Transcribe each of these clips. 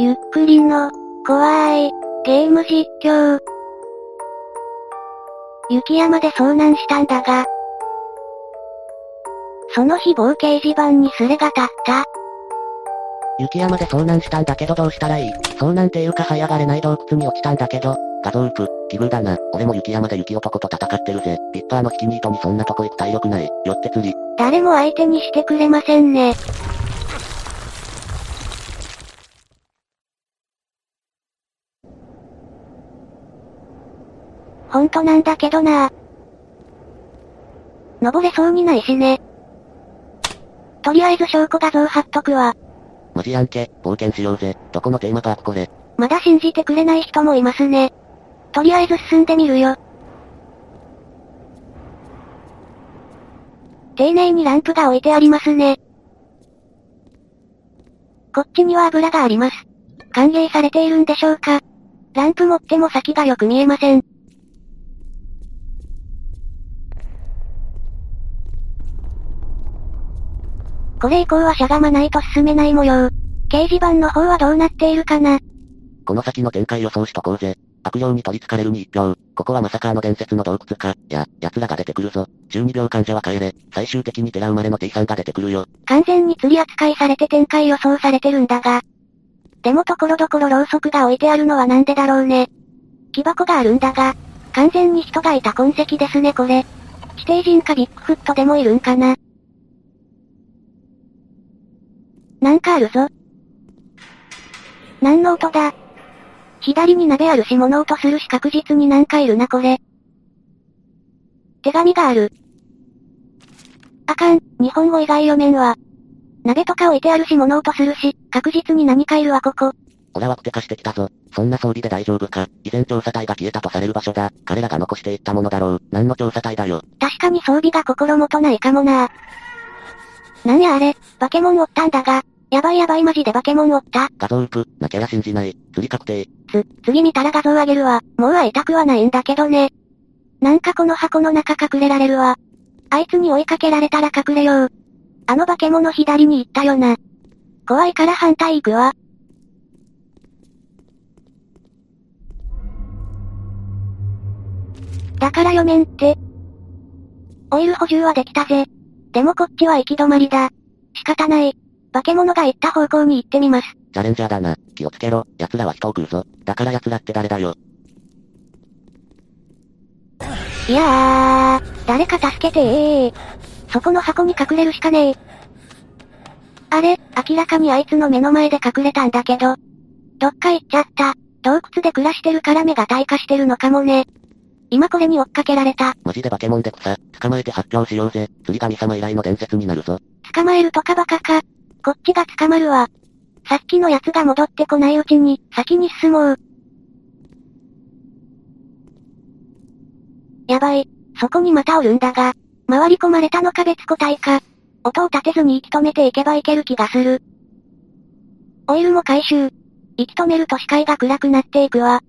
ゆっくりの、怖い、ゲーム実況。雪山で遭難したんだが、その日某掲示板にスレが立った。雪山で遭難したんだけどどうしたらいい？遭難っていうか這い上がれない洞窟に落ちたんだけど、画像ウープ、奇遇だな。俺も雪山で雪男と戦ってるぜ。ピッパーの引きニートにそんなとこ行く体力ない。よって釣り。誰も相手にしてくれませんね。ほんとなんだけどな登れそうにないしね。とりあえず証拠画像貼っとくわ。マジやんけ、冒険しようぜ。どこのテーマパークこれ。まだ信じてくれない人もいますね。とりあえず進んでみるよ。丁寧にランプが置いてありますね。こっちには油があります。歓迎されているんでしょうかランプ持っても先がよく見えません。これ以降はしゃがまないと進めない模様。掲示板の方はどうなっているかな？この先の展開予想しとこうぜ。悪霊に取り憑かれるに一票。ここはまさかあの伝説の洞窟か。や、奴らが出てくるぞ。12秒患者は帰れ。最終的に寺生まれの T さんが出てくるよ。完全に釣り扱いされて展開予想されてるんだが。でもところどころろうそくが置いてあるのはなんでだろうね。木箱があるんだが、完全に人がいた痕跡ですねこれ。地底人かビッグフットでもいるんかな。なんかあるぞ。何の音だ左に鍋あるし物音するし確実になんかいるなこれ。手紙がある。あかん、日本語以外読めんわ。鍋とか置いてあるし物音するし、確実に何かいるわここ。俺はクテ化してきたぞ。そんな装備で大丈夫か。以前調査隊が消えたとされる場所だ。彼らが残していったものだろう。何の調査隊だよ。確かに装備が心もとないかもな。なんやあれ、化け物おったんだが。やばいやばいマジで化け物おった。画像ウープ、なきゃら信じない。釣り確定。つ、次見たら画像あげるわ。もう会いたくはないんだけどね。なんかこの箱の中隠れられるわ。あいつに追いかけられたら隠れよう。あの化け物左に行ったよな。怖いから反対行くわ。だから読めんって。オイル補充はできたぜ。でもこっちは行き止まりだ。仕方ない。化け物が行った方向に行ってみます。チャレンジャーだな。気をつけろ。奴らは人を食うぞ。だから奴らって誰だよ。いやー、誰か助けてー。そこの箱に隠れるしかねえ。あれ、明らかにあいつの目の前で隠れたんだけど。どっか行っちゃった。洞窟で暮らしてるから目が退化してるのかもね。今これに追っかけられた。マジで化け物で草。捕まえて発表しようぜ。釣り神様以来の伝説になるぞ。捕まえるとかバカか。こっちが捕まるわ。さっきの奴が戻ってこないうちに、先に進もう。やばい。そこにまたおるんだが、回り込まれたのか別個体か。音を立てずに息止めていけばいける気がする。オイルも回収。息止めると視界が暗くなっていくわ。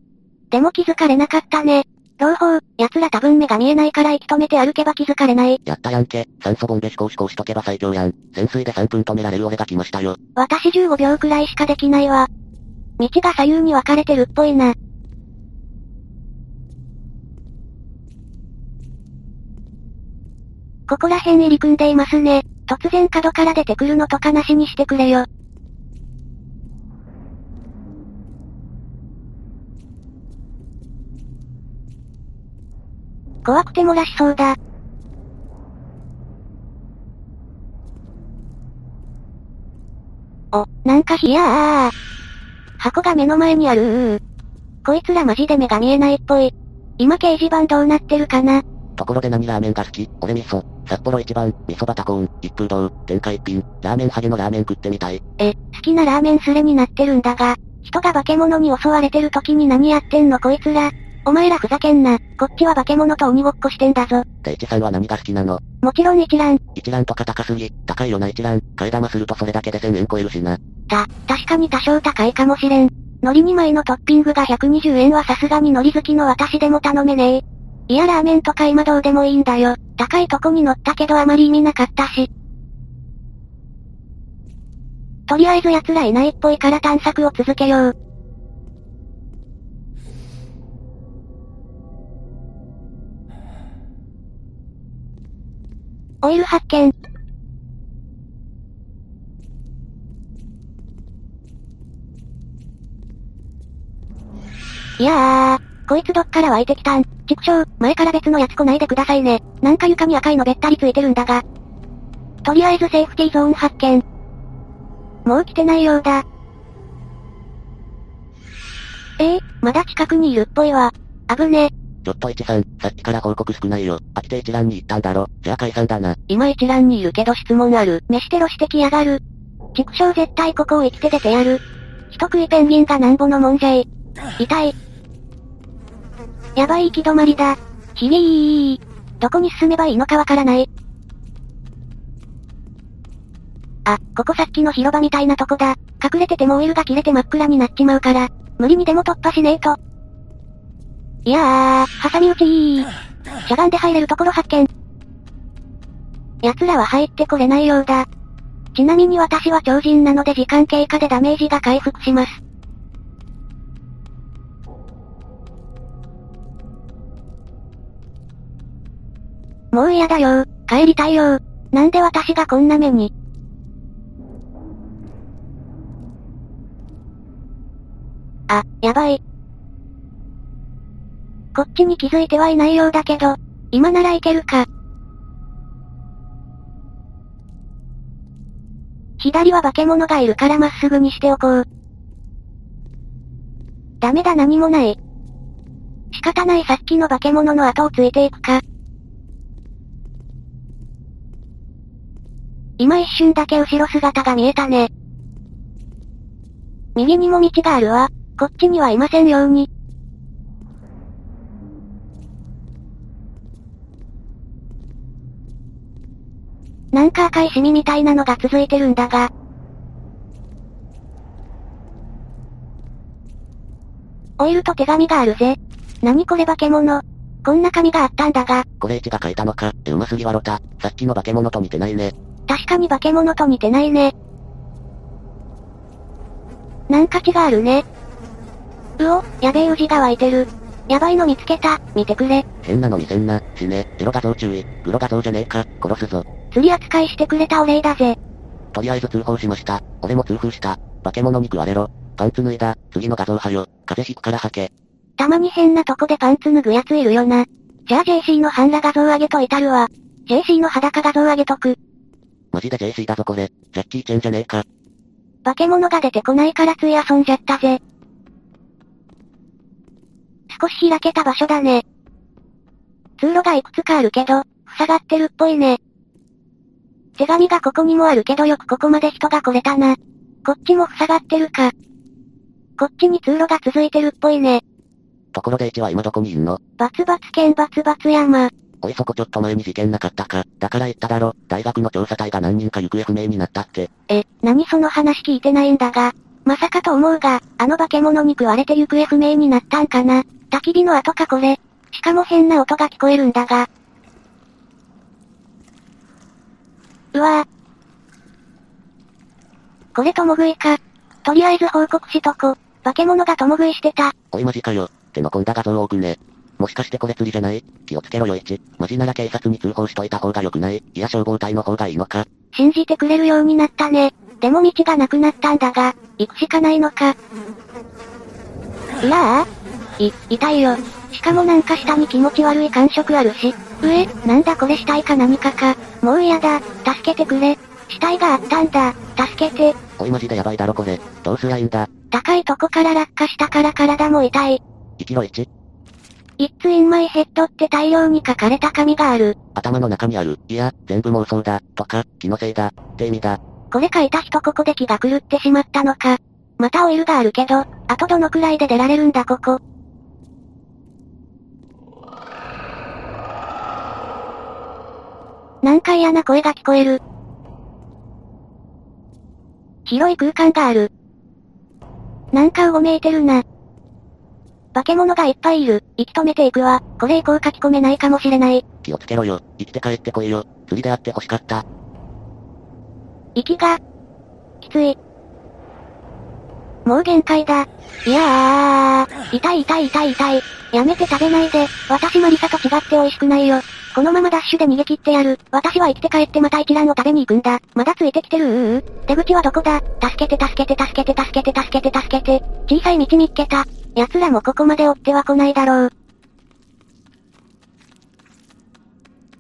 でも気づかれなかったね。朗報、奴ら多分目が見えないから息止めて歩けば気づかれない。やったやんけ。酸素ボンベ飛行飛行しとけば最強やん。潜水で3分止められる俺が来ましたよ。私15秒くらいしかできないわ。道が左右に分かれてるっぽいな。ここら辺入り組んでいますね。突然角から出てくるのとかなしにしてくれよ。怖くて漏らしそうだ。お、なんかひやー。箱が目の前にあるこいつらマジで目が見えないっぽい。今掲示板どうなってるかなところで何ラーメンが好き俺味噌。札幌一番、味噌バタコーン、一風堂、天下一品、ラーメンハゲのラーメン食ってみたい。え、好きなラーメンスレになってるんだが、人が化け物に襲われてる時に何やってんのこいつら。お前らふざけんな。こっちは化け物と鬼ごっこしてんだぞ。で、一さんは何が好きなの？もちろん一覧。一覧とか高すぎ。高いよな一覧。替え玉するとそれだけで1000円超えるしな。た、確かに多少高いかもしれん。海苔2枚のトッピングが120円はさすがに海苔好きの私でも頼めねえ。いやラーメンとか今どうでもいいんだよ。高いとこに乗ったけどあまり意味なかったし。とりあえず奴らいないっぽいから探索を続けよう。オイル発見。いやー、こいつどっから湧いてきたん。畜生、前から別のやつ来ないでくださいね。なんか床に赤いのべったりついてるんだが。とりあえずセーフティーゾーン発見。もう来てないようだ。えー、まだ近くにいるっぽいわ。危ね。ちょっと一さん、さっきから報告少ないよ。飽きて一覧に行ったんだろ。じゃあ解散だな。今一覧にいるけど質問ある。飯テロしてきやがる。畜生絶対ここを生きて出てやる。人食いペンギンがなんぼのもんじゃい。痛い。やばい行き止まりだ。ひりー。どこに進めばいいのかわからない。あ、ここさっきの広場みたいなとこだ。隠れててもオイルが切れて真っ暗になっちまうから、無理にでも突破しねえと。いやー、挟み撃ちー。しゃがんで入れるところ発見。奴らは入ってこれないようだ。ちなみに私は超人なので時間経過でダメージが回復します。もう嫌だよ帰りたいよなんで私がこんな目に。あ、やばい。こっちに気づいてはいないようだけど、今ならいけるか。左は化け物がいるからまっすぐにしておこう。ダメだ何もない。仕方ないさっきの化け物の後をついていくか。今一瞬だけ後ろ姿が見えたね。右にも道があるわ。こっちにはいませんように。なんか赤いシミみたいなのが続いてるんだが。オイルと手紙があるぜ。何これ化け物。こんな紙があったんだが。これ一が書いたのか。え、うますぎわろた。さっきの化け物と似てないね。確かに化け物と似てないね。なんか血があるね。うお、やべえウジが湧いてる。やばいの見つけた、見てくれ。変なの見せんな、死ね。ロ画像注意。黒画像じゃねえか、殺すぞ。釣り扱いしてくれたお礼だぜ。とりあえず通報しました。俺も通報した。化け物に食われろ。パンツ脱いだ。次の画像はよ。風邪ひくから吐け。たまに変なとこでパンツ脱ぐやついるよな。じゃあ JC の半裸画像上げといたるわ。JC の裸画像上げとく。マジで JC だぞこれ。ジャッキーチェンじゃねえか。化け物が出てこないからつい遊んじゃったぜ。少し開けた場所だね。通路がいくつかあるけど、塞がってるっぽいね。手紙がここにもあるけどよくここまで人が来れたな。こっちも塞がってるか。こっちに通路が続いてるっぽいね。ところで1は今どこにいんの？バツバツ県バツバツ山。おいそこちょっと前に事件なかったか。だから言っただろ。大学の調査隊が何人か行方不明になったって。え、何その話聞いてないんだが。まさかと思うが、あの化け物に食われて行方不明になったんかな。焚き火の後かこれ。しかも変な音が聞こえるんだが。うわぁ。これ共食いか。とりあえず報告しとこ。化け物が共食いしてた。おいマジかよ。手の込んだ画像を送ね。もしかしてこれ釣りじゃない？気をつけろよ一。マジなら警察に通報しといた方が良くない？いや消防隊の方がいいのか？信じてくれるようになったね。でも道がなくなったんだが、行くしかないのか。いやあい、痛いよ。しかもなんか下に気持ち悪い感触あるし。上、なんだこれ死体か何かか。もう嫌だ。助けてくれ。死体があったんだ。助けて。おいマジでやばいだろこれ。どうすりゃいいんだ。高いとこから落下したから体も痛い。生きろ1。一ツインマイヘッドって大量に書かれた紙がある。頭の中にある。いや、全部妄想だ。とか、気のせいだ。って意味だ。これ書いた人ここで気が狂ってしまったのか。またオイルがあるけど、あとどのくらいで出られるんだここ。なんか嫌な声が聞こえる？広い空間がある。なんかうごめいてるな。化け物がいっぱいいる。息止めていくわ。これ以降書き込めないかもしれない。気をつけろよ。生きて帰ってこいよ。釣りで会って欲しかった。息が、きつい。もう限界だ。いやー、痛い痛い痛い痛い。やめて食べないで、私マリサと違って美味しくないよ。このままダッシュで逃げ切ってやる。私は生きて帰ってまた一蘭を食べに行くんだ。まだついてきてるうう出口はどこだ？助けて助けて助けて助けて助けて助けて。小さい道見っけた。奴らもここまで追っては来ないだろう。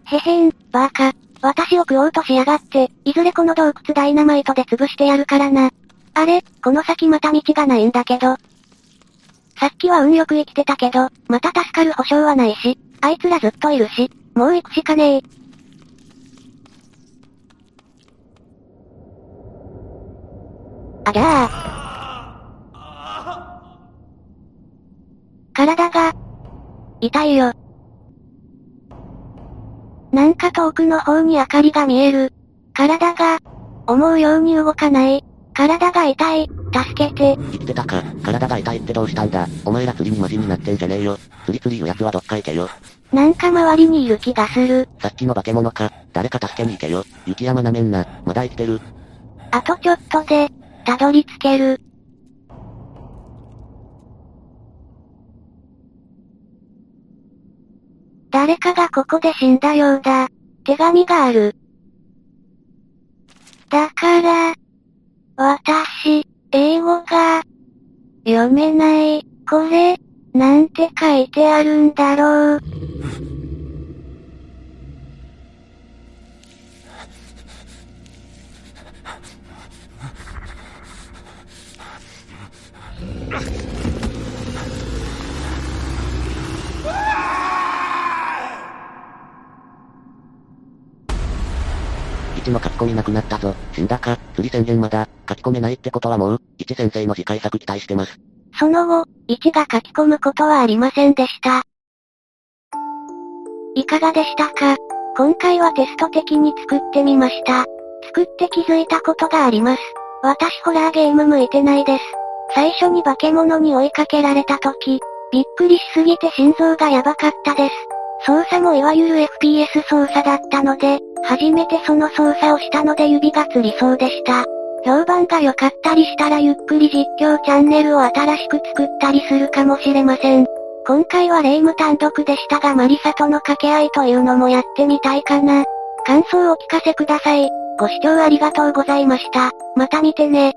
へへん、バーカ。私を食おうとしやがって、いずれこの洞窟ダイナマイトで潰してやるからな。あれ、この先また道がないんだけど。さっきは運よく生きてたけど、また助かる保証はないし、あいつらずっといるし、もう行くしかねえ。ありゃあ。体が、痛いよ。なんか遠くの方に明かりが見える。体が、思うように動かない。体が痛い。助けて。生きてたか。体が痛いってどうしたんだ。お前ら釣りにマジになってんじゃねえよ。釣り釣りいう奴はどっか行けよ。なんか周りにいる気がする。さっきの化け物か。誰か助けに行けよ。雪山なめんな。まだ生きてる。あとちょっとで、たどり着ける。誰かがここで死んだようだ。手紙がある。だから、私、英語が、読めない、これ、なんて書いてあるんだろう。込みなくなったぞ。死んだか、釣り宣言まだ、書き込めないってことはもう、1先生の次回作期待してます。その後、1が書き込むことはありませんでした。いかがでしたか？今回はテスト的に作ってみました。作って気づいたことがあります。私ホラーゲーム向いてないです。最初に化け物に追いかけられた時、びっくりしすぎて心臓がやばかったです。操作もいわゆる FPS 操作だったので、初めてその操作をしたので指がつりそうでした。評判が良かったりしたらゆっくり実況チャンネルを新しく作ったりするかもしれません。今回はレイム単独でしたがマリサとの掛け合いというのもやってみたいかな。感想をお聞かせください。ご視聴ありがとうございました。また見てね。